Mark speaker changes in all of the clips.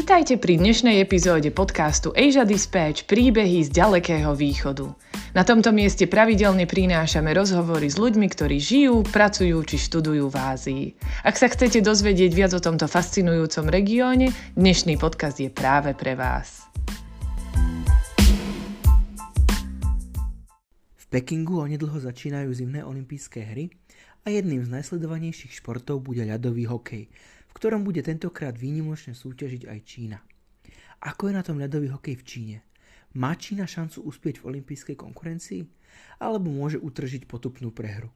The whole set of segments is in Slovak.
Speaker 1: Vítajte pri dnešnej epizóde podcastu Asia Dispatch príbehy z ďalekého východu. Na tomto mieste pravidelne prinášame rozhovory s ľuďmi, ktorí žijú, pracujú či študujú v Ázii. Ak sa chcete dozvedieť viac o tomto fascinujúcom regióne, dnešný podcast je práve pre vás.
Speaker 2: V Pekingu onedlho začínajú zimné olympijské hry a jedným z najsledovanejších športov bude ľadový hokej – ktorom bude tentokrát výnimočne súťažiť aj Čína. Ako je na tom ľadový hokej v Číne? Má Čína šancu uspieť v olympijskej konkurencii? Alebo môže utržiť potupnú prehru?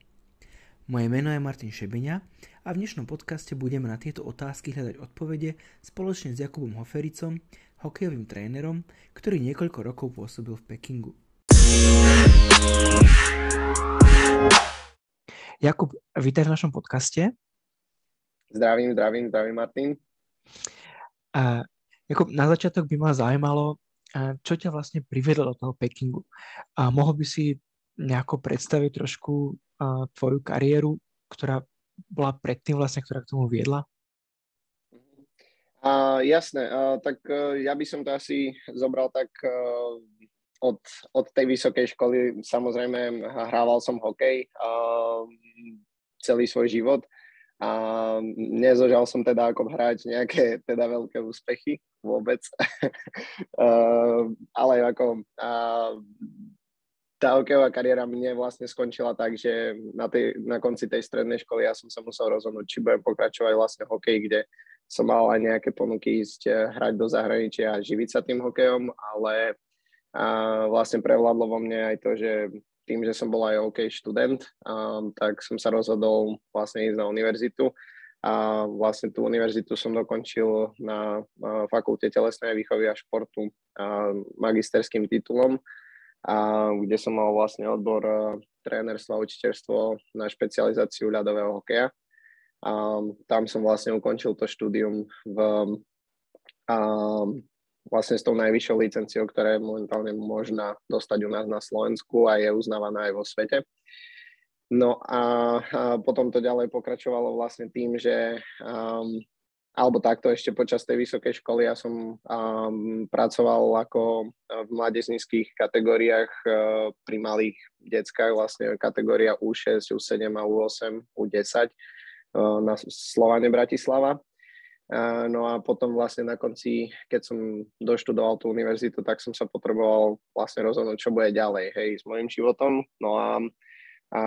Speaker 2: Moje meno je Martin Šebeňa a v dnešnom podcaste budeme na tieto otázky hľadať odpovede spoločne s Jakubom Hofericom, hokejovým trénerom, ktorý niekoľko rokov pôsobil v Pekingu. Jakub, vítaj v našom podcaste.
Speaker 3: Zdravím, zdravím, zdravím Martin.
Speaker 2: A, ako na začiatok by ma zaujímalo, čo ťa vlastne privedlo do toho Pekingu. A mohol by si nejako predstaviť trošku a, tvoju kariéru, ktorá bola predtým vlastne, ktorá k tomu viedla?
Speaker 3: Uh, jasné, uh, tak uh, ja by som to asi zobral tak uh, od, od tej vysokej školy. Samozrejme, hrával som hokej uh, celý svoj život a nezožal som teda ako hráč nejaké teda veľké úspechy vôbec. uh, ale ako uh, tá hokejová kariéra mne vlastne skončila tak, že na, tej, na konci tej strednej školy ja som sa musel rozhodnúť, či budem pokračovať vlastne hokej, kde som mal aj nejaké ponuky ísť eh, hrať do zahraničia a živiť sa tým hokejom, ale uh, vlastne prevládlo vo mne aj to, že tým, že som bol aj OK študent, um, tak som sa rozhodol vlastne ísť na univerzitu a vlastne tú univerzitu som dokončil na fakulte telesnej výchovy a športu uh, magisterským titulom, a kde som mal vlastne odbor trénerstvo a učiteľstvo na špecializáciu ľadového hokeja. A tam som vlastne ukončil to štúdium v um, vlastne s tou najvyššou licenciou, ktorá je momentálne možná dostať u nás na Slovensku a je uznávaná aj vo svete. No a, a potom to ďalej pokračovalo vlastne tým, že um, alebo takto ešte počas tej vysokej školy ja som um, pracoval ako v mladeznických kategóriách uh, pri malých deckách, vlastne kategória U6, U7 a U8, U10 uh, na Slovane Bratislava. No a potom vlastne na konci, keď som doštudoval tú univerzitu, tak som sa potreboval vlastne rozhodnúť, čo bude ďalej, hej, s mojim životom. No a, a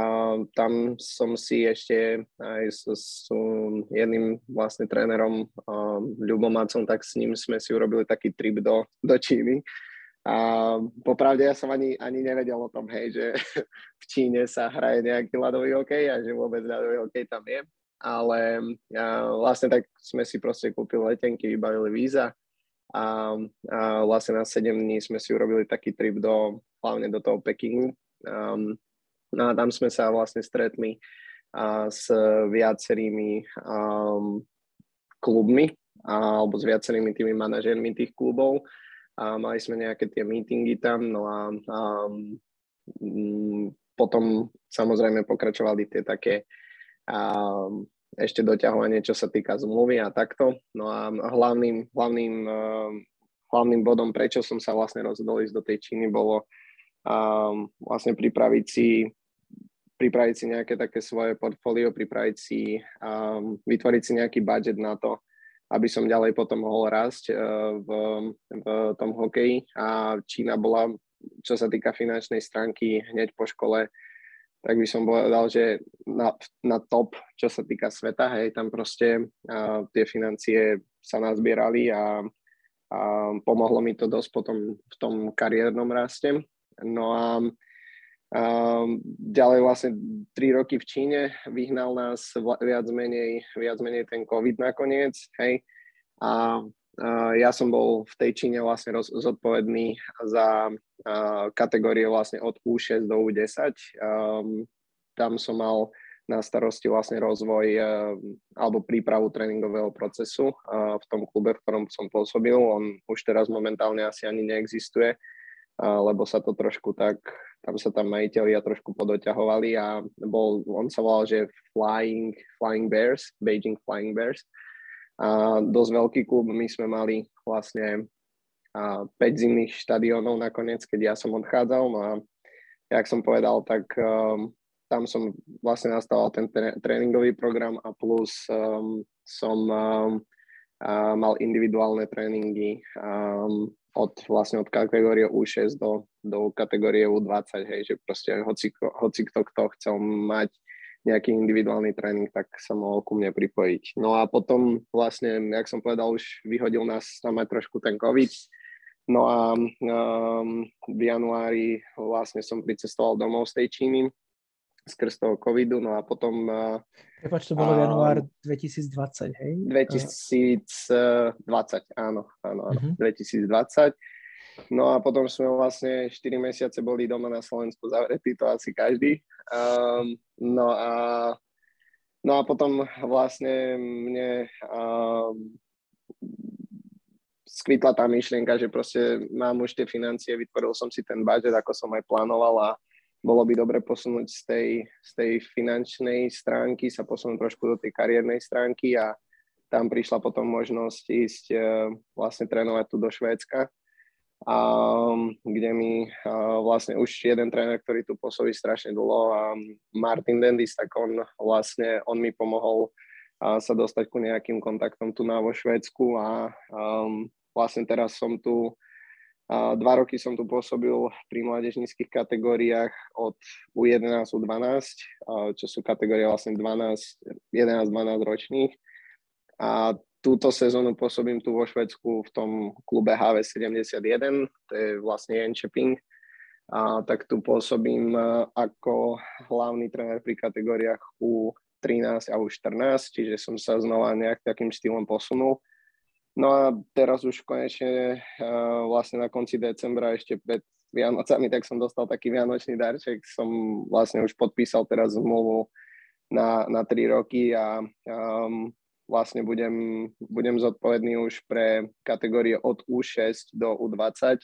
Speaker 3: tam som si ešte aj s, s jedným vlastne trénerom, um, Ľubomacom, tak s ním sme si urobili taký trip do, do Číny. A popravde ja som ani, ani nevedel o tom, hej, že v Číne sa hraje nejaký ľadový hokej a že vôbec ľadový hokej tam je ale vlastne tak sme si proste kúpili letenky, vybavili víza a, a vlastne na 7 dní sme si urobili taký trip do, hlavne do toho Pekingu. Um, no a tam sme sa vlastne stretli a, s viacerými um, klubmi a, alebo s viacerými tými manažermi tých klubov a mali sme nejaké tie meetingy tam, no a, a um, potom samozrejme pokračovali tie také a ešte doťahovanie, čo sa týka zmluvy a takto. No a hlavným, hlavným, uh, hlavným bodom, prečo som sa vlastne rozhodol ísť do tej Číny, bolo um, vlastne pripraviť si pripraviť si nejaké také svoje portfólio, pripraviť si, um, vytvoriť si nejaký budget na to, aby som ďalej potom mohol rásť v, v tom hokeji. A Čína bola, čo sa týka finančnej stránky, hneď po škole tak by som povedal, že na, na top, čo sa týka sveta, hej, tam proste uh, tie financie sa nazbierali a, a pomohlo mi to dosť potom v tom kariérnom raste. No a Um, ďalej vlastne tri roky v Číne vyhnal nás viac menej, viac menej ten COVID nakoniec, hej. A ja som bol v tej Číne vlastne roz, zodpovedný za uh, kategórie vlastne od U6 do U10. Um, tam som mal na starosti vlastne rozvoj uh, alebo prípravu tréningového procesu v tom klube, v ktorom som pôsobil. On už teraz momentálne asi ani neexistuje, lebo sa to trošku tak, tam sa tam majiteľia trošku podoťahovali a bol, on sa volal, že Flying, Flying Bears, Beijing Flying Bears. A dosť veľký klub. My sme mali vlastne a 5 zimných štadiónov nakoniec, keď ja som odchádzal. No a jak som povedal, tak um, tam som vlastne nastával ten tréningový program a plus um, som um, uh, mal individuálne tréningy um, od vlastne od kategórie U6 do, do kategórie U20, hej, že proste hoci, hoci kto, kto chcel mať nejaký individuálny tréning, tak sa mohol ku mne pripojiť. No a potom vlastne, jak som povedal, už vyhodil nás tam aj trošku ten COVID, No a um, v januári vlastne som pricestoval domov z tej Číny skrz toho covidu, no a potom... Uh,
Speaker 2: Prepač, to bolo január 2020, hej?
Speaker 3: 2020, áno, áno, áno, uh-huh. 2020. No a potom sme vlastne 4 mesiace boli doma na Slovensku zavretí, to asi každý. Um, no a No a potom vlastne mne um, skvitla tá myšlienka, že proste mám už tie financie, vytvoril som si ten budget, ako som aj plánoval a bolo by dobre posunúť z tej, z tej finančnej stránky, sa posunúť trošku do tej kariérnej stránky a tam prišla potom možnosť ísť uh, vlastne trénovať tu do Švédska, a, kde mi uh, vlastne už jeden tréner, ktorý tu pôsobí strašne dlho, a Martin Dendis, tak on vlastne, on mi pomohol uh, sa dostať ku nejakým kontaktom tu na vo Švédsku a um, Vlastne teraz som tu, dva roky som tu pôsobil pri mládežníckých kategóriách od U11, U12, čo sú kategórie vlastne 12, 11, 12 ročných. A túto sezónu pôsobím tu vo Švedsku v tom klube HV71, to je vlastne Jenčeping. A tak tu pôsobím ako hlavný tréner pri kategóriách U13 a U14, čiže som sa znova nejak takým štýlom posunul. No a teraz už konečne uh, vlastne na konci decembra ešte pred Vianocami, tak som dostal taký vianočný darček. Som vlastne už podpísal teraz zmluvu na, na 3 roky a um, vlastne budem, budem zodpovedný už pre kategórie od U6 do U20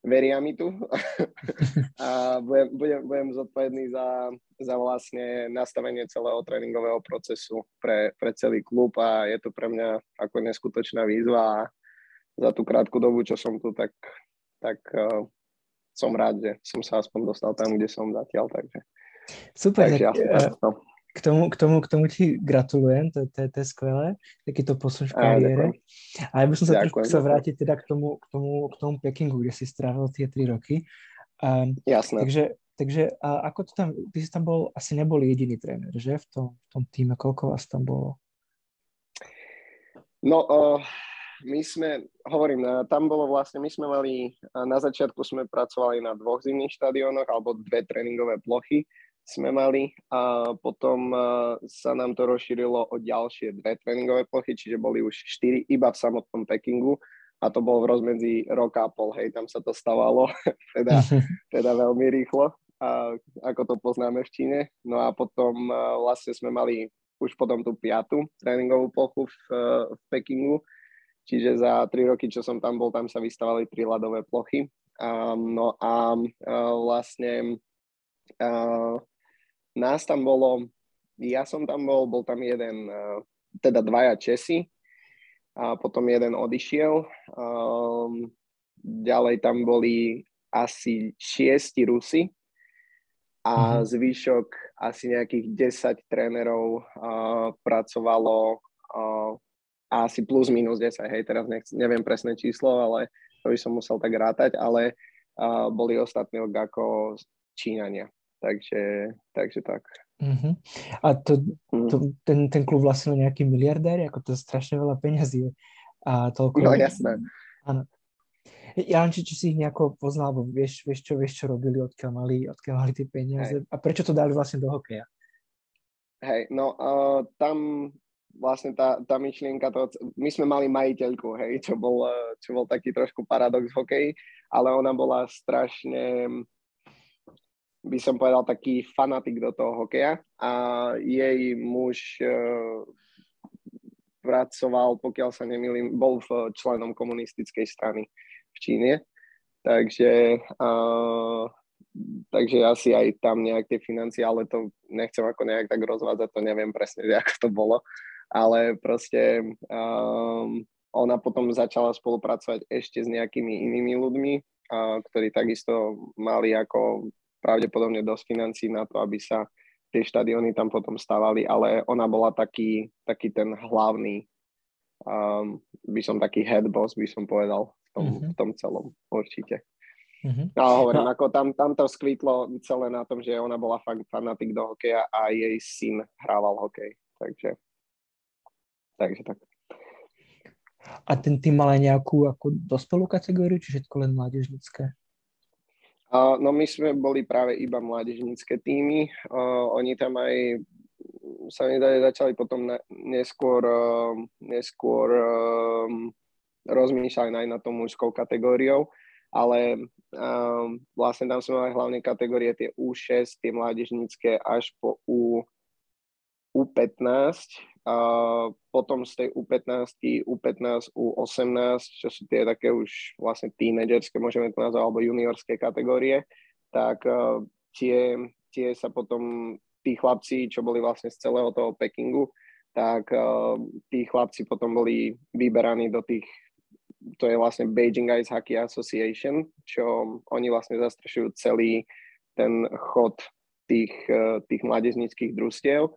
Speaker 3: veria mi tu. A budem, budem, budem zodpovedný za, za vlastne nastavenie celého tréningového procesu pre, pre celý klub a je to pre mňa ako neskutočná výzva. A za tú krátku dobu, čo som tu, tak, tak uh, som rád, že som sa aspoň dostal tam, kde som zatiaľ, takže
Speaker 2: Super, takže tak, jasne, no k tomu, k tomu, k tomu ti gratulujem, to, to, to je skvelé, takýto posun v kariére. A ja by som sa trošku chcel vrátiť teda k tomu, k tomu, k tomu Pekingu, kde si strávil tie tri roky. Um,
Speaker 3: Jasné.
Speaker 2: Takže, takže a ako to tam, ty si tam bol, asi nebol jediný tréner, že v tom, v tom týme, koľko vás tam bolo?
Speaker 3: No, uh, my sme, hovorím, uh, tam bolo vlastne, my sme mali, uh, na začiatku sme pracovali na dvoch zimných štadiónoch alebo dve tréningové plochy sme mali a potom sa nám to rozšírilo o ďalšie dve tréningové plochy, čiže boli už štyri iba v samotnom Pekingu a to bolo v rozmedzi roka a pol, hej, tam sa to stávalo, teda, teda veľmi rýchlo, a, ako to poznáme v Číne. No a potom vlastne sme mali už potom tú piatu tréningovú plochu v, v Pekingu, čiže za tri roky, čo som tam bol, tam sa vystavali tri ľadové plochy. Um, no a uh, vlastne uh, nás tam bolo, ja som tam bol, bol tam jeden, eh, teda dvaja Česi a potom jeden odišiel. Um, ďalej tam boli asi šiesti Rusy a mm-hmm. zvyšok asi nejakých 10 trénerov uh, pracovalo uh, asi plus minus 10, hej, teraz nech, neviem presné číslo, ale to by som musel tak rátať, ale uh, boli ostatní ako Číňania. Takže, takže tak.
Speaker 2: Uh-huh. A to, mm. to, ten, ten klub vlastne nejaký miliardér, ako to strašne veľa peňazí. A toľko...
Speaker 3: No jasné.
Speaker 2: Áno. Ja či, či si ich nejako poznal, alebo vieš, vieš, čo, vieš, čo robili, odkiaľ mali, odkiaľ mali tie peniaze Hej. a prečo to dali vlastne do hokeja?
Speaker 3: Hej, no uh, tam vlastne tá, tá myšlienka, to, my sme mali majiteľku, hej, čo bol, čo bol taký trošku paradox v hokeji, ale ona bola strašne by som povedal, taký fanatik do toho hokeja. A jej muž uh, pracoval, pokiaľ sa nemýlim, bol v členom komunistickej strany v Číne, takže, uh, takže asi aj tam nejak tie financie, ale to nechcem ako nejak tak rozvádzať, to neviem presne, ako to bolo, ale proste um, ona potom začala spolupracovať ešte s nejakými inými ľuďmi, ktorí takisto mali ako pravdepodobne dosť financí na to, aby sa tie štadióny tam potom stavali, ale ona bola taký, taký ten hlavný, um, by som taký head boss, by som povedal v tom, mm-hmm. v tom celom, určite. Mm-hmm. No hovorím, no. ako tam, tam to skvítlo celé na tom, že ona bola fakt fanatik do hokeja a jej syn hrával hokej, takže, takže tak.
Speaker 2: A ten tým mal aj nejakú ako dospelú kategóriu, či všetko len mládežnické?
Speaker 3: No my sme boli práve iba mládežnícke týmy. Oni tam aj sa mi začali potom neskôr, neskôr rozmýšľať aj na tom mužskou kategóriou, ale vlastne tam sme mali hlavne kategórie tie U6, tie mládežnícke až po U, U15 a potom z tej U15, U15, U18, čo sú tie také už vlastne tínedžerské, môžeme to nazvať, alebo juniorské kategórie, tak uh, tie, tie sa potom tí chlapci, čo boli vlastne z celého toho Pekingu, tak uh, tí chlapci potom boli vyberaní do tých, to je vlastne Beijing Ice Hockey Association, čo oni vlastne zastrešujú celý ten chod tých, uh, tých mládežnických družstiev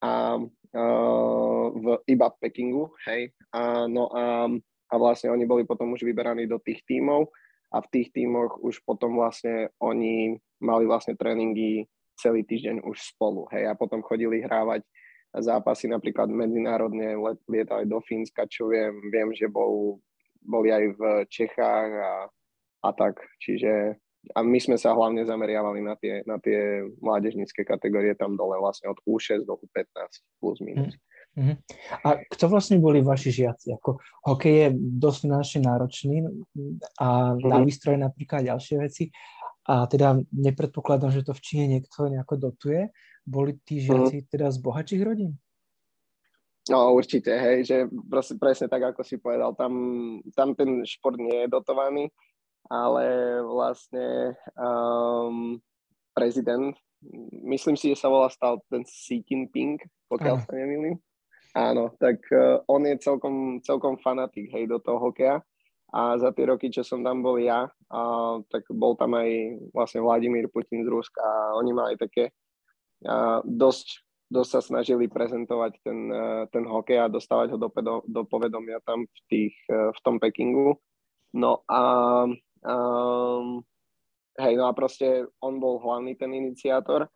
Speaker 3: a uh, v, iba v Pekingu, hej. A, no a, a vlastne oni boli potom už vyberaní do tých tímov a v tých tímoch už potom vlastne oni mali vlastne tréningy celý týždeň už spolu, hej. A potom chodili hrávať zápasy napríklad medzinárodne, lietali do Fínska, čo viem, viem, že bol, boli aj v Čechách a, a tak. Čiže a my sme sa hlavne zameriavali na tie, na tie mládežnícke kategórie tam dole, vlastne od U6 do U15 plus minus.
Speaker 2: Mm-hmm. A kto vlastne boli vaši žiaci? Ako, hokej je dosť finančne náročný a mm-hmm. na výstroje napríklad ďalšie veci. A teda nepredpokladám, že to v Číne niekto nejako dotuje. Boli tí žiaci mm-hmm. teda z bohatších rodín?
Speaker 3: No určite, hej, že proste, presne tak, ako si povedal, tam, tam ten šport nie je dotovaný ale vlastne um, prezident, myslím si, že sa volá stal ten Xi Jinping, pokiaľ sa nemýlim. Áno, tak uh, on je celkom, celkom fanatik, hej, do toho hokeja. A za tie roky, čo som tam bol ja, uh, tak bol tam aj vlastne Vladimír Putin z Ruska a oni mali také uh, dosť, dosť sa snažili prezentovať ten, uh, ten hokej a dostávať ho do, do povedomia tam v, tých, uh, v tom Pekingu. No a Um, hej, no a proste on bol hlavný ten iniciátor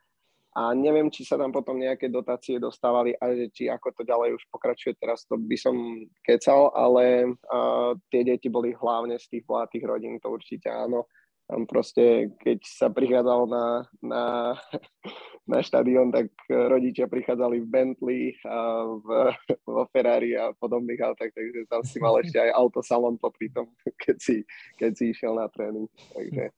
Speaker 3: a neviem, či sa tam potom nejaké dotácie dostávali a či ako to ďalej už pokračuje teraz, to by som kecal, ale uh, tie deti boli hlavne z tých bohatých rodín, to určite áno. Tam proste, keď sa prichádzalo na, na, na štadión, tak rodičia prichádzali v Bentley, a v, vo Ferrari a podobných autách, takže tam si mal ešte aj autosalon popri tom, keď si, keď si išiel na tréning. Takže,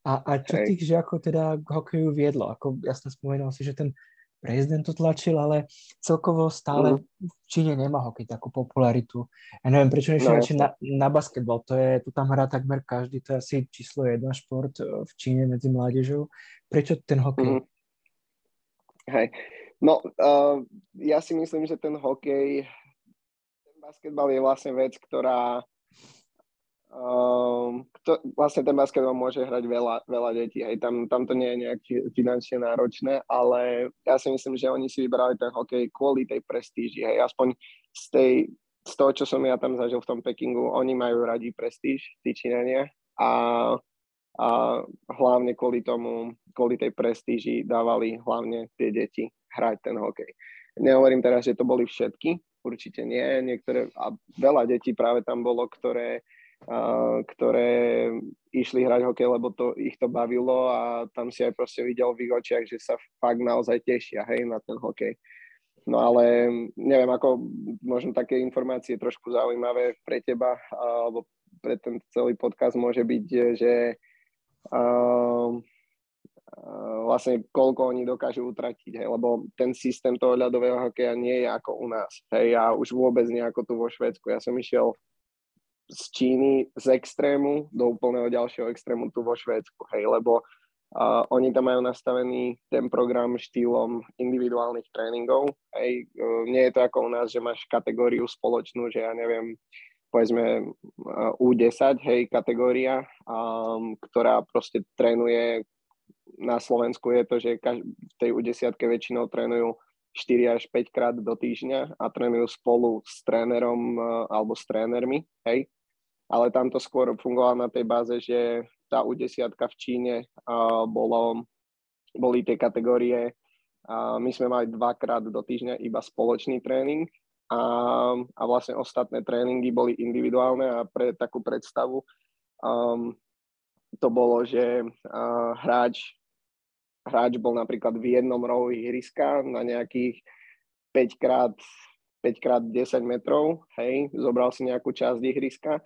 Speaker 2: a, a čo hej. tých žiakov teda k hokeju viedlo? Ako jasne spomínal si, že ten prezident to tlačil, ale celkovo stále mm. v Číne nemá hokej takú popularitu. Ja neviem, prečo nešiel no, na, na basketbal. To je, tu tam hrá takmer každý, to je asi číslo jedna šport eh, v Číne medzi mládežou. Prečo ten hokej? Mm.
Speaker 3: Hej. No, uh, ja si myslím, že ten hokej, ten basketbal je vlastne vec, ktorá Um, kto, vlastne ten basketbal môže hrať veľa, veľa detí, hej, tam, tam to nie je nejak finančne náročné, ale ja si myslím, že oni si vybrali ten hokej kvôli tej prestíži, hej, aspoň z, tej, z toho, čo som ja tam zažil v tom Pekingu, oni majú radi prestíž, tí Číňania a, a hlavne kvôli tomu, kvôli tej prestíži dávali hlavne tie deti hrať ten hokej. Nehovorím teraz, že to boli všetky, určite nie, niektoré, a veľa detí práve tam bolo, ktoré ktoré išli hrať hokej, lebo to, ich to bavilo a tam si aj proste videl v ich očiach, že sa fakt naozaj tešia hej, na ten hokej. No ale neviem, ako možno také informácie trošku zaujímavé pre teba alebo pre ten celý podcast môže byť, že uh, vlastne koľko oni dokážu utratiť, hej, lebo ten systém toho ľadového hokeja nie je ako u nás. Hej, a už vôbec nie ako tu vo Švedsku. Ja som išiel z Číny z extrému do úplného ďalšieho extrému tu vo Švédsku, hej, lebo Uh, oni tam majú nastavený ten program štýlom individuálnych tréningov. Hej. Uh, nie je to ako u nás, že máš kategóriu spoločnú, že ja neviem, povedzme uh, U10, hej, kategória, um, ktorá proste trénuje na Slovensku je to, že kaž- v tej U10 väčšinou trénujú 4 až 5 krát do týždňa a trénujú spolu s trénerom uh, alebo s trénermi, hej. Ale tam to skôr fungovalo na tej báze, že tá U10 v Číne uh, bolo, boli tie kategórie, uh, my sme mali dvakrát do týždňa iba spoločný tréning a, a vlastne ostatné tréningy boli individuálne a pre takú predstavu um, to bolo, že uh, hráč, hráč bol napríklad v jednom rohu ihriska na nejakých 5 krát 5 krát 10 metrov, hej, zobral si nejakú časť ihriska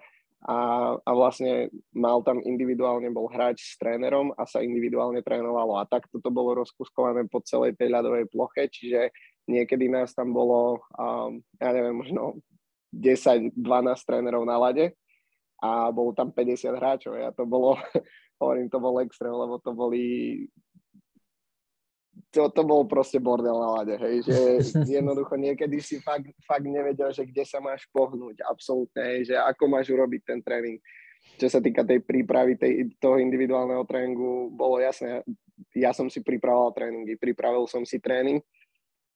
Speaker 3: a, a vlastne mal tam individuálne, bol hráč s trénerom a sa individuálne trénovalo. A takto to bolo rozkuskované po celej tej ľadovej ploche, čiže niekedy nás tam bolo, um, ja neviem, možno 10-12 trénerov na lade a bolo tam 50 hráčov. A to bolo, hovorím, to bol extrém, lebo to boli to, to bol proste bordel na lade, hej, že jednoducho niekedy si fakt, fakt nevedel, že kde sa máš pohnúť, absolútne, hej, že ako máš urobiť ten tréning. Čo sa týka tej prípravy tej, toho individuálneho tréningu, bolo jasné, ja som si pripravoval tréningy, pripravil som si tréning,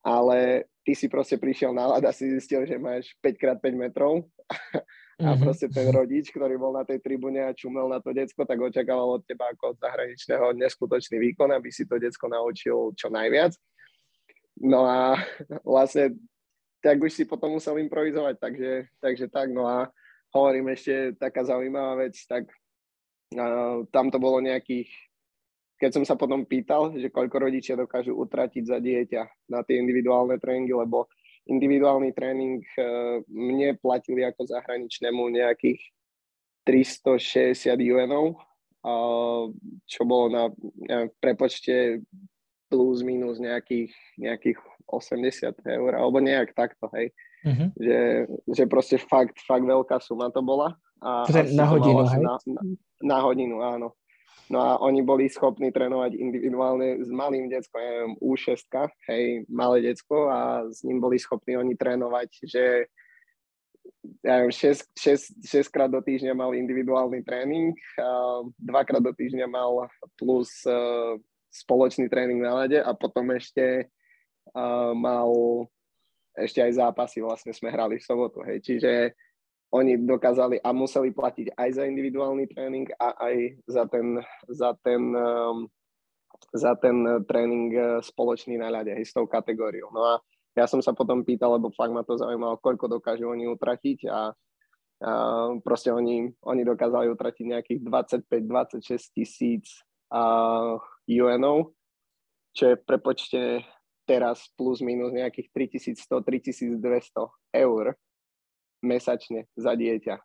Speaker 3: ale ty si proste prišiel na lad a si zistil, že máš 5x5 metrov a mm-hmm. proste ten rodič, ktorý bol na tej tribúne a čumel na to decko, tak očakával od teba ako od zahraničného neskutočný výkon, aby si to decko naučil čo najviac. No a vlastne tak už si potom musel improvizovať, takže, takže tak, no a hovorím ešte taká zaujímavá vec, tak uh, tam to bolo nejakých, keď som sa potom pýtal, že koľko rodičia dokážu utratiť za dieťa na tie individuálne tréningy, lebo individuálny tréning eh, mne platili ako zahraničnému nejakých 360 UNov, čo bolo na neviem, prepočte plus minus nejakých, nejakých 80 eur, alebo nejak takto, hej. Uh-huh. Že, že proste fakt, fakt veľká suma to bola.
Speaker 2: A na hodinu, hej?
Speaker 3: Na, na, na hodinu, áno. No a oni boli schopní trénovať individuálne s malým deckom, neviem, U6, hej, malé decko a s ním boli schopní oni trénovať, že ja neviem, 6, 6, 6 krát do týždňa mal individuálny tréning, dvakrát do týždňa mal plus uh, spoločný tréning na lade a potom ešte uh, mal ešte aj zápasy vlastne sme hrali v sobotu, hej, čiže oni dokázali a museli platiť aj za individuálny tréning a aj za ten, za ten, um, za ten tréning uh, spoločný na ľade, hej, s tou kategóriou. No a ja som sa potom pýtal, lebo fakt ma to zaujímalo, koľko dokážu oni utratiť a, a proste oni, oni dokázali utratiť nejakých 25-26 tisíc uh, UNov, čo je prepočte teraz plus minus nejakých 3100-3200 eur mesačne za dieťa.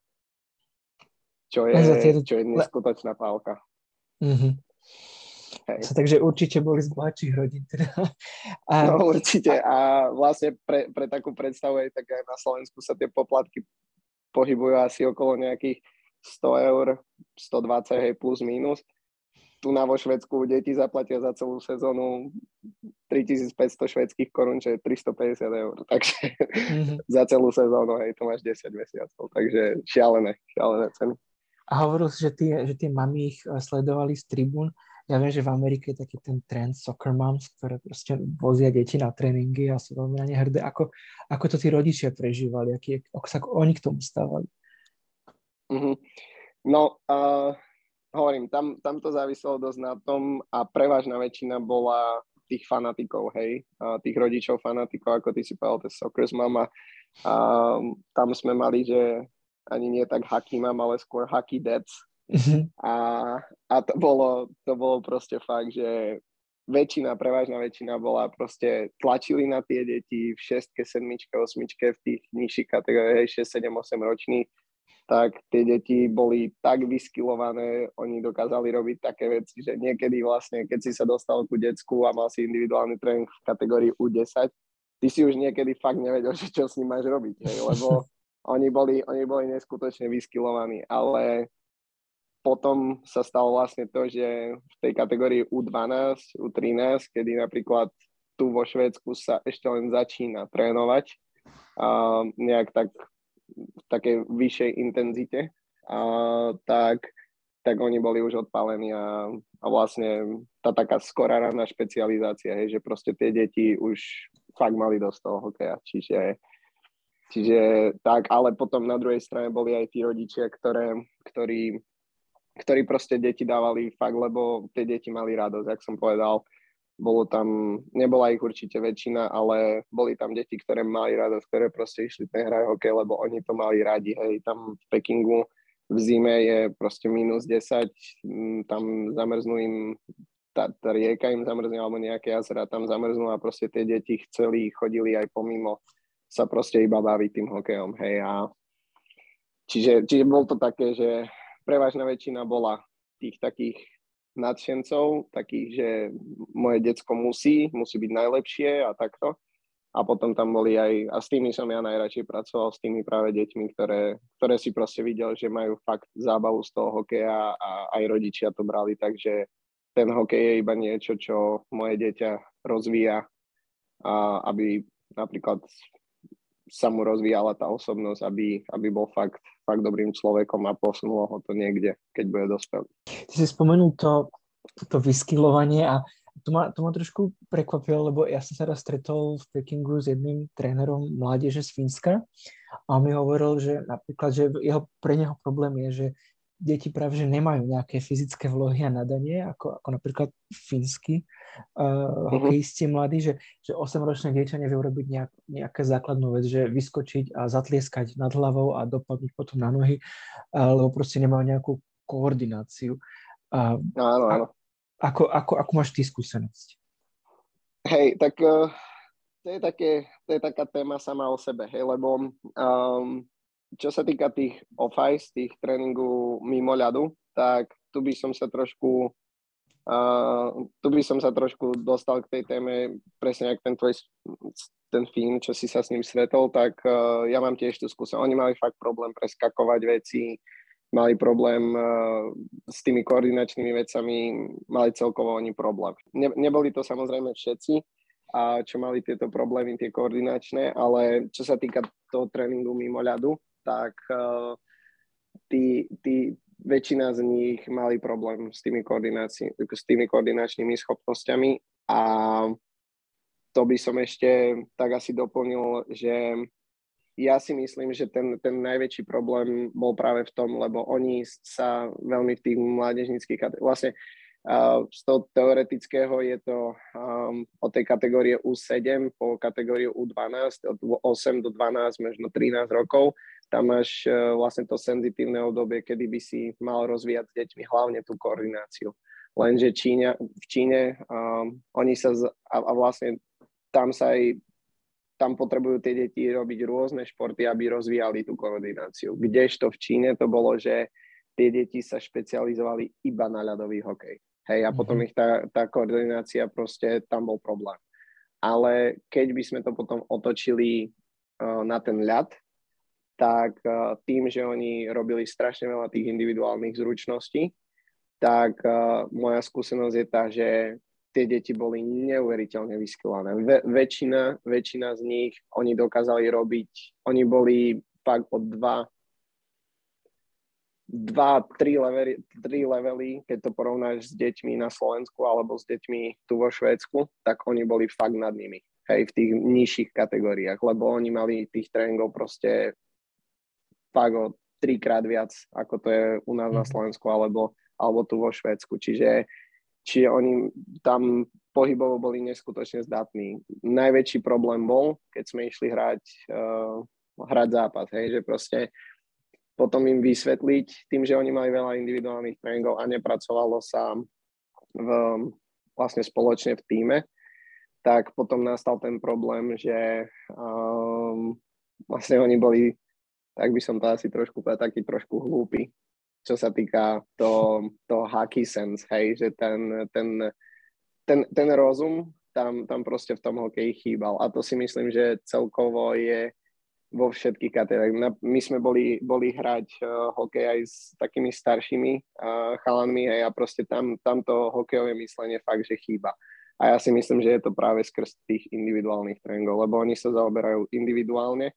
Speaker 3: Čo je, tieto... čo je neskutočná pálka. Mm-hmm.
Speaker 2: Hej. So, takže určite boli z bohatších rodín. Teda.
Speaker 3: A... No určite. A vlastne pre, pre takú predstavu aj tak aj na Slovensku sa tie poplatky pohybujú asi okolo nejakých 100 eur, 120 hej, plus minus tu na vo Švedsku deti zaplatia za celú sezónu 3500 švedských korún, čo je 350 eur. Takže mm-hmm. za celú sezónu, hej, to máš 10 mesiacov. Takže šialené, šialené ceny.
Speaker 2: A hovoril si, že tie, že tie mami ich eh, sledovali z tribún. Ja viem, že v Amerike je taký ten trend soccer moms, ktoré proste vozia deti na tréningy a sú veľmi na ne hrdé. Ako, ako to tí rodičia prežívali? Aký, ako sa oni k tomu stávali?
Speaker 3: Mm-hmm. No, uh, hovorím, tam, tam to záviselo dosť na tom a prevažná väčšina bola tých fanatikov, hej, a tých rodičov fanatikov, ako ty si povedal, to Soccer's Mama. A tam sme mali, že ani nie tak hacky mam, ale skôr hacky dads. Mhm. A, a to, bolo, to bolo proste fakt, že väčšina, prevažná väčšina bola proste, tlačili na tie deti v šestke, sedmičke, osmičke, v tých nižších kategóriách, 6, 7, 8 ročných tak tie deti boli tak vyskilované, oni dokázali robiť také veci, že niekedy vlastne, keď si sa dostal ku decku a mal si individuálny tréning v kategórii U10, ty si už niekedy fakt nevedel, že čo s ním máš robiť, hej, lebo oni boli, oni boli neskutočne vyskilovaní, ale potom sa stalo vlastne to, že v tej kategórii U12, U13, kedy napríklad tu vo Švédsku sa ešte len začína trénovať, a nejak tak v takej vyššej intenzite, a tak, tak oni boli už odpálení a, a vlastne tá taká skorá rána špecializácia, hej, že proste tie deti už fakt mali dosť toho hokeja, čiže Čiže tak, ale potom na druhej strane boli aj tí rodičia, ktoré, ktorí ktorí proste deti dávali fakt, lebo tie deti mali radosť, jak som povedal. Bolo tam, nebola ich určite väčšina, ale boli tam deti, ktoré mali radosť, ktoré proste išli ten hraj hokej, lebo oni to mali radi, hej, tam v Pekingu v zime je proste minus 10, mm, tam zamrznú im, tá, tá rieka im zamrzne, alebo nejaké jazera tam zamrznú a proste tie deti chceli, chodili aj pomimo sa proste iba baviť tým hokejom, hej, a čiže, čiže bol to také, že prevažná väčšina bola tých takých nadšencov, takých, že moje decko musí, musí byť najlepšie a takto. A potom tam boli aj, a s tými som ja najradšej pracoval, s tými práve deťmi, ktoré, ktoré si proste videl, že majú fakt zábavu z toho hokeja a aj rodičia to brali, takže ten hokej je iba niečo, čo moje dieťa rozvíja, a aby napríklad sa mu rozvíjala tá osobnosť, aby, aby bol fakt, fakt dobrým človekom a posunulo ho to niekde, keď bude dospelý.
Speaker 2: Ty si spomenul to, to vyskylovanie a to ma, to ma trošku prekvapilo, lebo ja som sa raz stretol v Pekingu s jedným trénerom mládeže z Fínska a on mi hovoril, že napríklad, že jeho, pre neho problém je, že deti práve že nemajú nejaké fyzické vlohy a nadanie, ako, ako napríklad fínsky uh, hokejisti mladí, že, že 8-ročné dieťa nevie urobiť nejak, nejaké základnú vec, že vyskočiť a zatlieskať nad hlavou a dopadnúť potom na nohy, uh, lebo proste nemajú nejakú koordináciu.
Speaker 3: Uh, áno, áno.
Speaker 2: Ako, ako, ako máš ty skúsenosť?
Speaker 3: Hej, tak uh, to, je také, to je taká téma sama o sebe, hej, lebo um, čo sa týka tých off-ice, tých tréningu mimo ľadu, tak tu by som sa trošku uh, tu by som sa trošku dostal k tej téme, presne ako ten tvoj ten film, čo si sa s ním stretol, tak uh, ja mám tiež tú skúsenosť. Oni mali fakt problém preskakovať veci, mali problém uh, s tými koordinačnými vecami, mali celkovo oni problém. Ne, neboli to samozrejme všetci, a čo mali tieto problémy, tie koordinačné, ale čo sa týka toho tréningu mimo ľadu, tak uh, tí, tí, väčšina z nich mali problém s tými, s tými koordinačnými schopnosťami a to by som ešte tak asi doplnil, že ja si myslím, že ten, ten najväčší problém bol práve v tom, lebo oni sa veľmi v tých mládežnických vlastne z toho teoretického je to um, od tej kategórie U7 po kategóriu U12, od 8 do 12, možno 13 rokov. Tam máš uh, vlastne to senzitívne obdobie, kedy by si mal rozvíjať s deťmi hlavne tú koordináciu. Lenže Číňa, v Číne um, oni sa z, a, a vlastne tam sa aj tam potrebujú tie deti robiť rôzne športy, aby rozvíjali tú koordináciu. Kdežto v Číne to bolo, že tie deti sa špecializovali iba na ľadový hokej. Hej, a potom mm-hmm. ich tá, tá koordinácia proste, tam bol problém. Ale keď by sme to potom otočili uh, na ten ľad, tak uh, tým, že oni robili strašne veľa tých individuálnych zručností, tak uh, moja skúsenosť je tá, že tie deti boli neuveriteľne vyskylované. Ve, väčšina, väčšina z nich, oni dokázali robiť, oni boli fakt od dva dva, tri levely, tri levely, keď to porovnáš s deťmi na Slovensku alebo s deťmi tu vo Švédsku, tak oni boli fakt nad nimi. Hej, v tých nižších kategóriách, lebo oni mali tých tréningov proste fakt o trikrát viac, ako to je u nás na mhm. Slovensku alebo, alebo tu vo Švédsku. Čiže, čiže oni tam pohybovo boli neskutočne zdatní. Najväčší problém bol, keď sme išli hrať, uh, hrať zápas, hej, že proste potom im vysvetliť, tým, že oni mali veľa individuálnych tréningov a nepracovalo sa v, vlastne spoločne v týme, tak potom nastal ten problém, že um, vlastne oni boli, tak by som to asi trošku povedal, taký trošku hlúpi, čo sa týka to, to hockey sense, hej, že ten, ten, ten, ten rozum tam, tam proste v tom hokeji chýbal. A to si myslím, že celkovo je vo všetkých kategóriách. My sme boli, boli hrať uh, hokej aj s takými staršími uh, chalanmi a proste tam, tamto hokejové myslenie fakt, že chýba. A ja si myslím, že je to práve skrz tých individuálnych tréningov, lebo oni sa zaoberajú individuálne,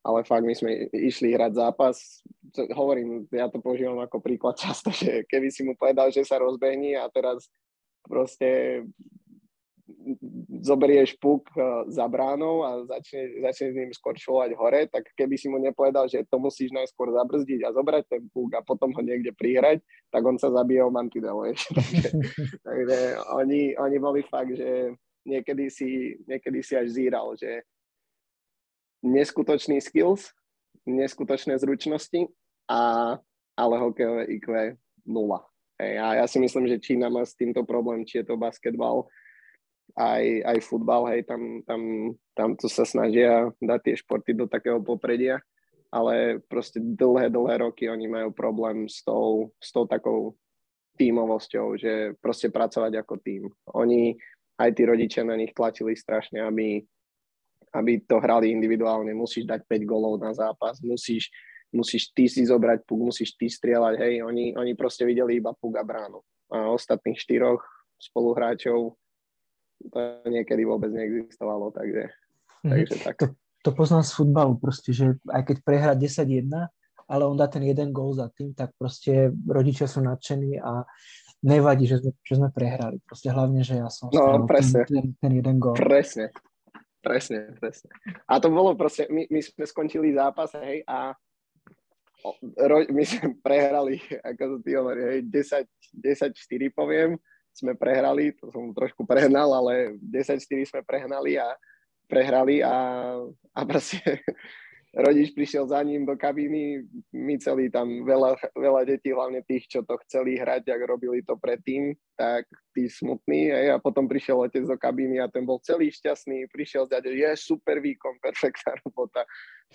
Speaker 3: ale fakt my sme išli hrať zápas. Hovorím, ja to používam ako príklad často, že keby si mu povedal, že sa rozbehni a teraz proste zoberieš puk eh, za bránou a začne, začne s ním skorčovať hore, tak keby si mu nepovedal, že to musíš najskôr zabrzdiť a zobrať ten puk a potom ho niekde prihrať, tak on sa zabije o mantidel, takže, takže oni, oni boli fakt, že niekedy si, niekedy si až zíral, že neskutočný skills, neskutočné zručnosti, a, ale hokejové IQ nula. A ja si myslím, že Čína má s týmto problém, či je to basketbal, aj, aj futbal, hej, tam, tam, tam to sa snažia dať tie športy do takého popredia, ale proste dlhé, dlhé roky oni majú problém s tou, s tou takou tímovosťou, že proste pracovať ako tým. Oni, aj tí rodičia na nich tlačili strašne, aby, aby to hrali individuálne. Musíš dať 5 golov na zápas, musíš, musíš ty si zobrať puk, musíš ty strieľať, hej, oni, oni proste videli iba puk a bránu. A ostatných štyroch spoluhráčov to niekedy vôbec neexistovalo, takže, mm-hmm. takže tak.
Speaker 2: To, to poznám z futbalu proste, že aj keď prehrá 10-1, ale on dá ten jeden gól za tým, tak proste rodičia sú nadšení a nevadí, že sme, že sme prehrali. Proste hlavne, že ja som
Speaker 3: no, presne.
Speaker 2: Ten, ten jeden gól.
Speaker 3: Presne, presne, presne. A to bolo proste, my, my sme skončili zápas, hej, a my sme prehrali, ako to ty hovorí, hej, 10, 10-4 poviem, sme prehrali, to som trošku prehnal, ale 10-4 sme prehnali a prehrali a, a proste rodič prišiel za ním do kabíny, my celý tam veľa, veľa detí, hlavne tých, čo to chceli hrať, ak robili to predtým, tak tí smutní aj, a potom prišiel otec do kabíny a ten bol celý šťastný, prišiel zdať, je super výkon, perfektná robota.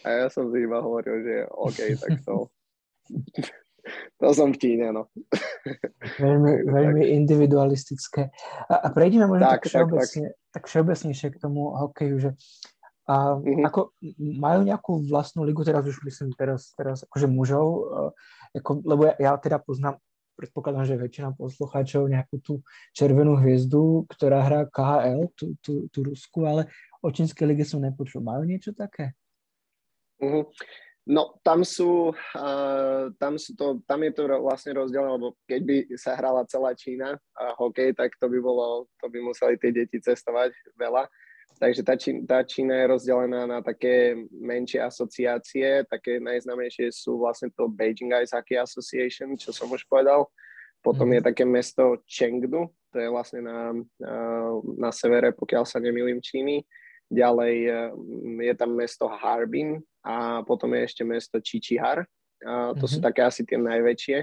Speaker 3: A ja som si iba hovoril, že OK, tak to to som v Číne, no.
Speaker 2: Veľmi, veľmi individualistické. A, a prejdeme možno tak, tak, všeobecne, tak. tak všeobecnejšie k tomu hokeju, že a mm-hmm. ako majú nejakú vlastnú ligu, teraz už myslím teraz, teraz akože mužov, uh, ako, lebo ja, ja teda poznám, predpokladám, že väčšina poslucháčov nejakú tú červenú hviezdu, ktorá hrá KHL, tú, tú, tú Rusku, ale o čínskej lige som nepočul. Majú niečo také?
Speaker 3: Mm-hmm. No, tam sú, uh, tam sú to, tam je to vlastne rozdiel, lebo keď by sa hrala celá Čína a hokej, tak to by bolo, to by museli tie deti cestovať veľa. Takže tá, Čína, tá Čína je rozdelená na také menšie asociácie, také najznámejšie sú vlastne to Beijing Ice Hockey Association, čo som už povedal. Potom je také mesto Chengdu, to je vlastne na, na, na severe, pokiaľ sa nemýlim Číny. Ďalej je tam mesto Harbin, a potom je ešte mesto Čičihar. A to mm-hmm. sú mhm. také asi tie najväčšie.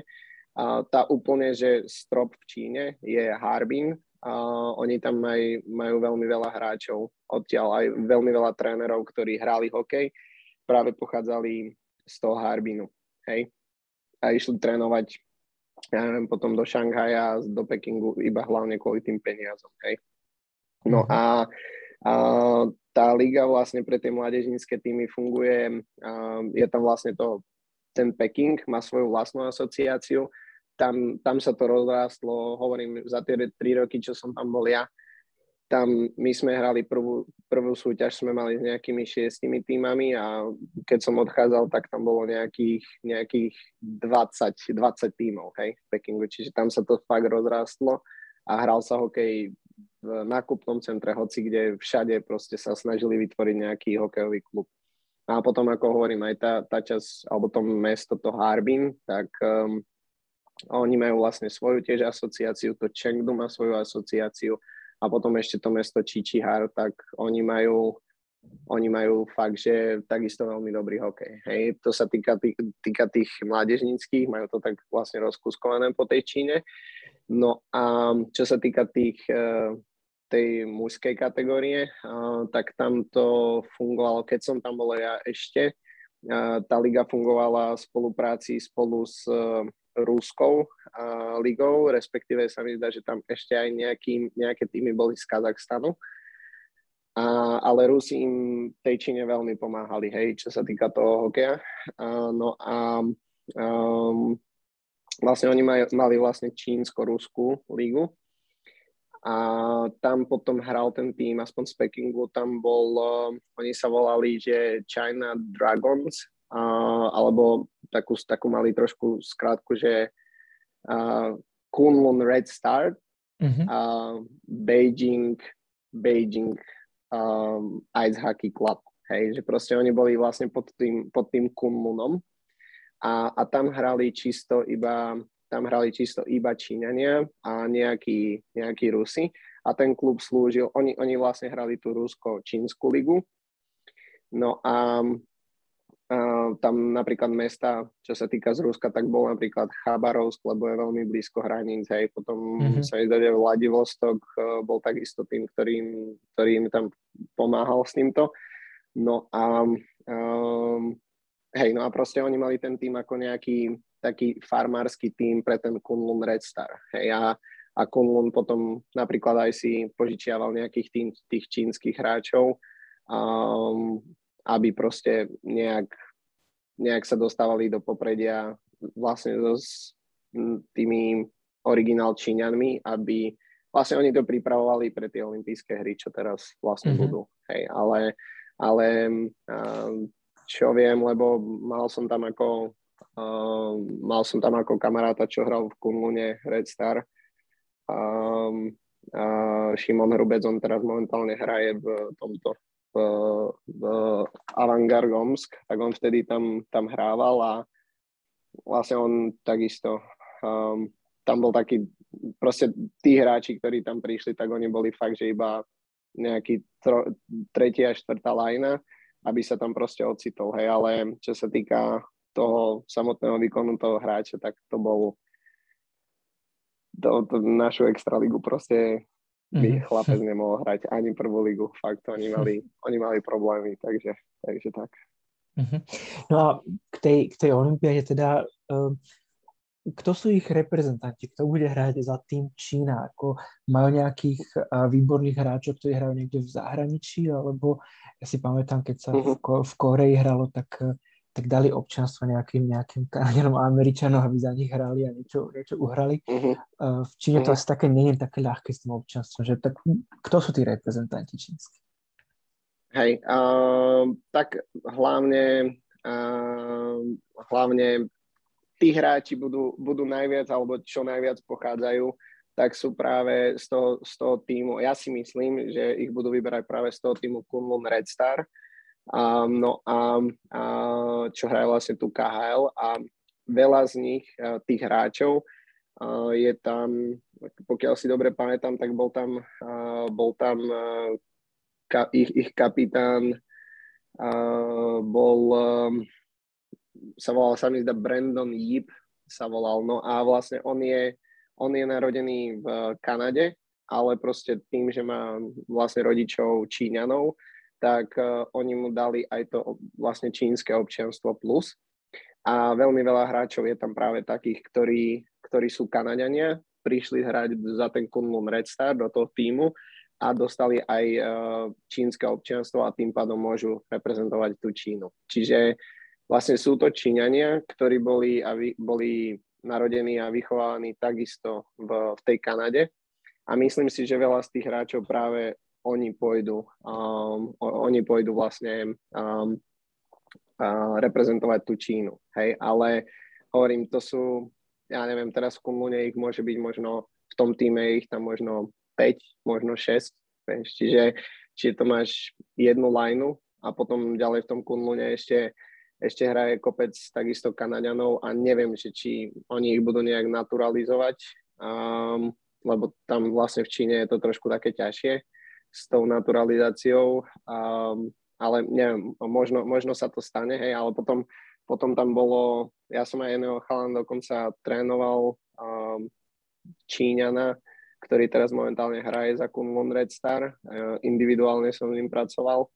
Speaker 3: A tá úplne, že strop v Číne je Harbin. A oni tam maj, majú veľmi veľa hráčov odtiaľ, aj veľmi veľa trénerov, ktorí hrali hokej, práve pochádzali z toho Harbinu. Hej? A išli trénovať ja neviem, potom do Šanghaja, do Pekingu, iba hlavne kvôli tým peniazom. Hej? No a, a tá liga vlastne pre tie mládežnícke týmy funguje, je tam vlastne to, ten Peking má svoju vlastnú asociáciu, tam, tam sa to rozrástlo, hovorím, za tie tri roky, čo som tam bol ja, tam my sme hrali prvú, prvú súťaž, sme mali s nejakými šiestimi týmami a keď som odchádzal, tak tam bolo nejakých, nejakých 20, 20 tímov, hej, v Pekingu, čiže tam sa to fakt rozrástlo a hral sa hokej v nákupnom centre, hoci kde všade proste sa snažili vytvoriť nejaký hokejový klub. A potom, ako hovorím, aj tá, tá časť, alebo to mesto, to Harbin, tak um, oni majú vlastne svoju tiež asociáciu, to Chengdu má svoju asociáciu a potom ešte to mesto Čičihar, tak oni majú oni majú fakt, že takisto veľmi dobrý hokej. Hej, to sa týka, tých, týka tých mládežníckých, majú to tak vlastne rozkuskované po tej Číne. No a čo sa týka tých uh, tej mužskej kategórie, tak tam to fungovalo, keď som tam bol ja ešte, tá liga fungovala v spolupráci spolu s e, Ruskou ligou, respektíve sa mi zdá, že tam ešte aj nejaký, nejaké týmy boli z Kazachstanu. A, ale Rusi im tej Číne veľmi pomáhali, hej, čo sa týka toho hokeja. Uh, no a um, vlastne oni maj, mali vlastne čínsko-ruskú lígu a tam potom hral ten tým, aspoň z Pekingu, tam bol, uh, oni sa volali, že China Dragons, uh, alebo takú, takú mali trošku skrátku, že uh, Kunlun Red Star, uh-huh. uh, Beijing, Beijing um, Ice Hockey Club. Hej, že proste oni boli vlastne pod tým, pod tým Kunlunom a, a tam hrali čisto iba tam hrali čisto iba Číňania a nejakí, nejakí Rusi a ten klub slúžil, oni, oni vlastne hrali tú rusko-čínsku ligu. No a, a tam napríklad mesta, čo sa týka z Ruska, tak bol napríklad Chabarovsk, lebo je veľmi blízko hraníc, hej, potom mm-hmm. sa mi zdá, že Vladivostok e, bol takisto tým, ktorým, ktorým tam pomáhal s týmto. No a um, hej, no a proste oni mali ten tým ako nejaký taký farmársky tým pre ten Kunlun Red Star. Hej, a, a Kunlun potom napríklad aj si požičiaval nejakých tým, tých čínskych hráčov, um, aby proste nejak, nejak sa dostávali do popredia vlastne so s tými originál Číňanmi, aby vlastne oni to pripravovali pre tie olympijské hry, čo teraz vlastne mm-hmm. budú. Hej, ale, ale um, čo viem, lebo mal som tam ako Uh, mal som tam ako kamaráta, čo hral v Kunlune Red Star. Um, uh, Šimon Hrubec, on teraz momentálne hraje v tomto v, v Avangar Gomsk, tak on vtedy tam, tam hrával a vlastne on takisto um, tam bol taký, proste tí hráči, ktorí tam prišli, tak oni boli fakt, že iba nejaký tro, tretia štvrtá lajna, aby sa tam proste ocitol, hej, ale čo sa týka toho samotného výkonu toho hráča, tak to bol to, to našu extraligu proste by mm-hmm. chlapec nemohol hrať ani prvú ligu. Fakt, oni mali, oni mali problémy, takže, takže tak.
Speaker 2: Mm-hmm. No a k tej, k tej olympiáde teda, um, kto sú ich reprezentanti? Kto bude hrať za tým Čína? Ako majú nejakých výborných hráčov, ktorí hrajú niekde v zahraničí? Alebo ja si pamätám, keď sa v, v Koreji hralo, tak tak dali občanstvo nejakým, nejakým Kanaďanom a Američanom, aby za nich hrali a niečo, niečo uhrali. Uh-huh. Uh, v Číne to mhm. asi také nie je také ľahké s tým občanstvom, že tak kto sú tí reprezentanti čínsky?
Speaker 3: Hej, uh, tak hlavne, uh, hlavne tí hráči budú, budú najviac, alebo čo najviac pochádzajú, tak sú práve z toho, z toho týmu, ja si myslím, že ich budú vyberať práve z toho týmu Kunlun Red Star, Um, no a, a čo hraje vlastne tu KHL a veľa z nich, tých hráčov, je tam, pokiaľ si dobre pamätám, tak bol tam, bol tam ka, ich, ich kapitán, bol, sa volal, sa mi zdá Brandon Yip, sa volal, no a vlastne on je, on je narodený v Kanade, ale proste tým, že má vlastne rodičov Číňanov, tak uh, oni mu dali aj to vlastne čínske občianstvo plus. A veľmi veľa hráčov je tam práve takých, ktorí, ktorí sú Kanadiania, prišli hrať za ten Kunlun Red Star do toho týmu a dostali aj uh, čínske občianstvo a tým pádom môžu reprezentovať tú Čínu. Čiže vlastne sú to Číňania, ktorí boli, a vy, boli narodení a vychovávaní takisto v, v tej Kanade. A myslím si, že veľa z tých hráčov práve oni pôjdu, um, oni pôjdu vlastne um, uh, reprezentovať tú Čínu. Hej, ale hovorím, to sú, ja neviem, teraz v Kumune ich môže byť možno, v tom týme ich tam možno 5, možno 6, vieš, čiže, čiže to máš jednu lineu a potom ďalej v tom Kunlune ešte, ešte hraje kopec takisto Kanaďanov a neviem, že či oni ich budú nejak naturalizovať, um, lebo tam vlastne v Číne je to trošku také ťažšie s tou naturalizáciou, um, ale neviem, možno, možno sa to stane, hej, ale potom, potom tam bolo, ja som aj jedného chalan dokonca trénoval um, Číňana, ktorý teraz momentálne hraje za Kunlun Red Star, uh, individuálne som s ním pracoval,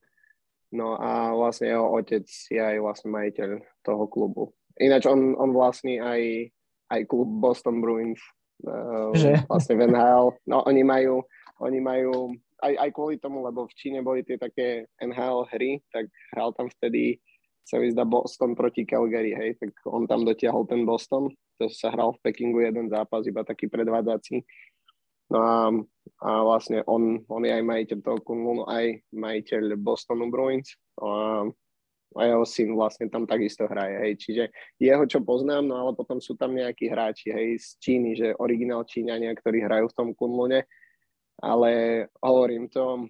Speaker 3: no a vlastne jeho otec je aj vlastne majiteľ toho klubu. Ináč on, on vlastní aj, aj klub Boston Bruins, uh, vlastne v NHL. No oni majú, oni majú aj, aj kvôli tomu, lebo v Číne boli tie také NHL hry, tak hral tam vtedy sa mi zdá Boston proti Calgary, hej, tak on tam dotiahol ten Boston, to sa hral v Pekingu jeden zápas, iba taký predvádzací. No a, a vlastne on, on je aj majiteľ toho Kunlunu, aj majiteľ Bostonu Bruins a, a jeho syn vlastne tam takisto hraje, hej, čiže jeho čo poznám, no ale potom sú tam nejakí hráči, hej, z Číny, že originál Číňania, ktorí hrajú v tom Kunlune, ale hovorím to,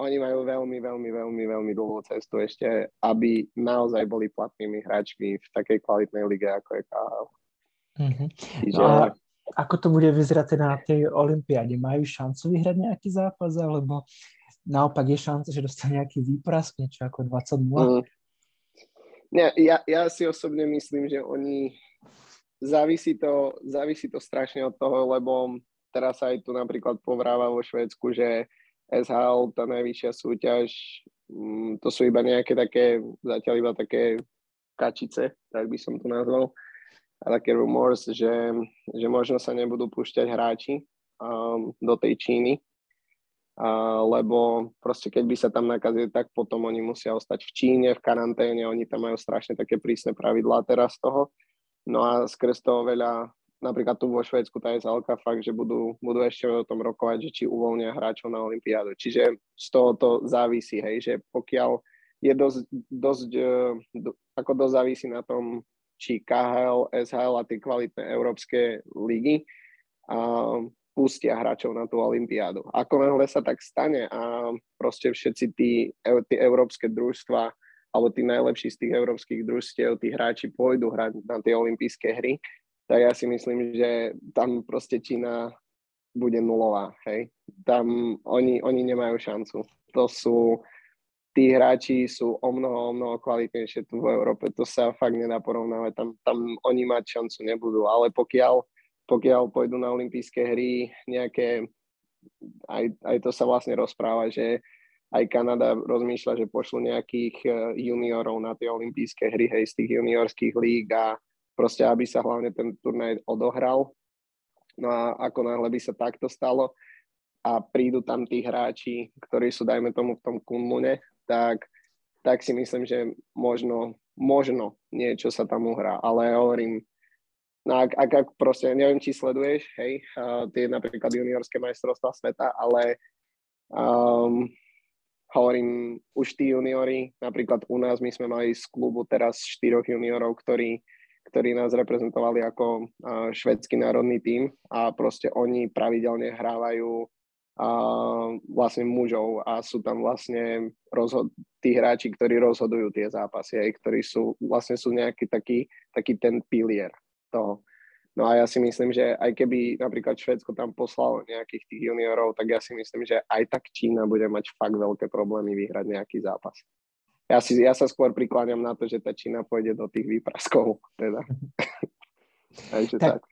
Speaker 3: oni majú veľmi, veľmi, veľmi, veľmi dlhú cestu ešte, aby naozaj boli platnými hráčmi v takej kvalitnej lige, ako je KHL.
Speaker 2: Mm-hmm. No a ako to bude vyzerať teda na tej olympiáde? Majú šancu vyhrať nejaký zápas, alebo naopak je šanca, že dostane nejaký výprask, niečo ako 20 mm.
Speaker 3: Nie, ja, ja si osobne myslím, že oni závisí to, závisí to strašne od toho, lebo teraz aj tu napríklad povráva vo Švédsku, že SHL, tá najvyššia súťaž, mm, to sú iba nejaké také, zatiaľ iba také kačice, tak by som to nazval, také rumors, že, že možno sa nebudú púšťať hráči um, do tej Číny, uh, lebo proste keď by sa tam nakazili, tak potom oni musia ostať v Číne, v karanténe, oni tam majú strašne také prísne pravidlá teraz toho. No a skrz toho veľa napríklad tu vo Švédsku tá zálka fakt, že budú, budú ešte o tom rokovať, že či uvoľnia hráčov na Olympiádu. Čiže z toho to závisí, hej, že pokiaľ je dosť, dosť e, do, ako dosť závisí na tom, či KHL, SHL a tie kvalitné európske ligy a pustia hráčov na tú Olympiádu. Ako náhle sa tak stane a proste všetci tí, tí európske družstva alebo tí najlepší z tých európskych družstiev, tí hráči pôjdu hrať na tie olympijské hry, tak ja si myslím, že tam proste Čína bude nulová, hej. Tam oni, oni nemajú šancu. To sú, tí hráči sú o mnoho, o mnoho kvalitnejšie tu v Európe. To sa fakt nedá porovnávať. Tam, tam oni mať šancu nebudú. Ale pokiaľ, pokiaľ pôjdu na olympijské hry nejaké, aj, aj to sa vlastne rozpráva, že aj Kanada rozmýšľa, že pošlu nejakých eh, juniorov na tie olympijské hry, hej, z tých juniorských líg a proste aby sa hlavne ten turnaj odohral. No a ako náhle by sa takto stalo a prídu tam tí hráči, ktorí sú, dajme tomu, v tom Kunlune, tak, tak si myslím, že možno, možno niečo sa tam uhrá. Ale hovorím, no ak, ak, ak proste, neviem, či sleduješ, hej, uh, tie napríklad juniorské majstrovstvá sveta, ale um, hovorím, už tí juniori, napríklad u nás, my sme mali z klubu teraz štyroch juniorov, ktorí ktorí nás reprezentovali ako švedský národný tím a proste oni pravidelne hrávajú a vlastne mužov a sú tam vlastne rozhod- tí hráči, ktorí rozhodujú tie zápasy, aj, ktorí sú vlastne sú nejaký taký, taký ten pilier toho. No a ja si myslím, že aj keby napríklad Švedsko tam poslalo nejakých tých juniorov, tak ja si myslím, že aj tak Čína bude mať fakt veľké problémy vyhrať nejaký zápas ja, si, ja sa skôr prikláňam na to, že tá Čína pôjde do tých výpraskov. Teda.
Speaker 2: Takže tak. Tak,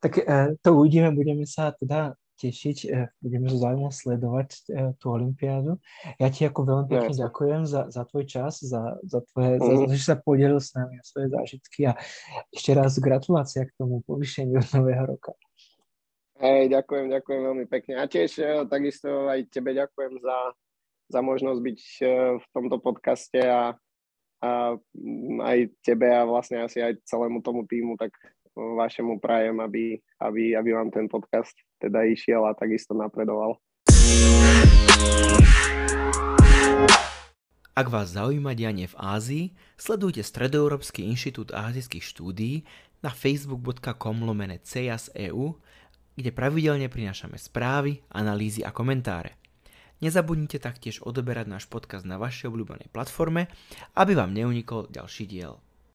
Speaker 2: tak eh, to uvidíme, budeme sa teda tešiť, eh, budeme so záujmom sledovať eh, tú Olympiádu. Ja ti ako veľmi pekne ja, ďakujem za, za tvoj čas, za, za, tvoje, mm-hmm. za, mhm. za, že sa podelil s nami o svoje zážitky a ešte raz gratulúcia k tomu povýšeniu nového roka.
Speaker 3: Hej, ďakujem, ďakujem veľmi pekne. A tiež takisto aj tebe ďakujem za, za možnosť byť v tomto podcaste a, a aj tebe a vlastne asi aj celému tomu týmu, tak vašemu prajem, aby, aby, aby vám ten podcast teda išiel a takisto napredoval.
Speaker 2: Ak vás zaujíma dianie v Ázii, sledujte Stredoeurópsky inštitút ázijských štúdií na facebook.com lomene CEAS.eu, kde pravidelne prinášame správy, analýzy a komentáre. Nezabudnite taktiež odoberať náš podcast na vašej obľúbenej platforme, aby vám neunikol ďalší diel.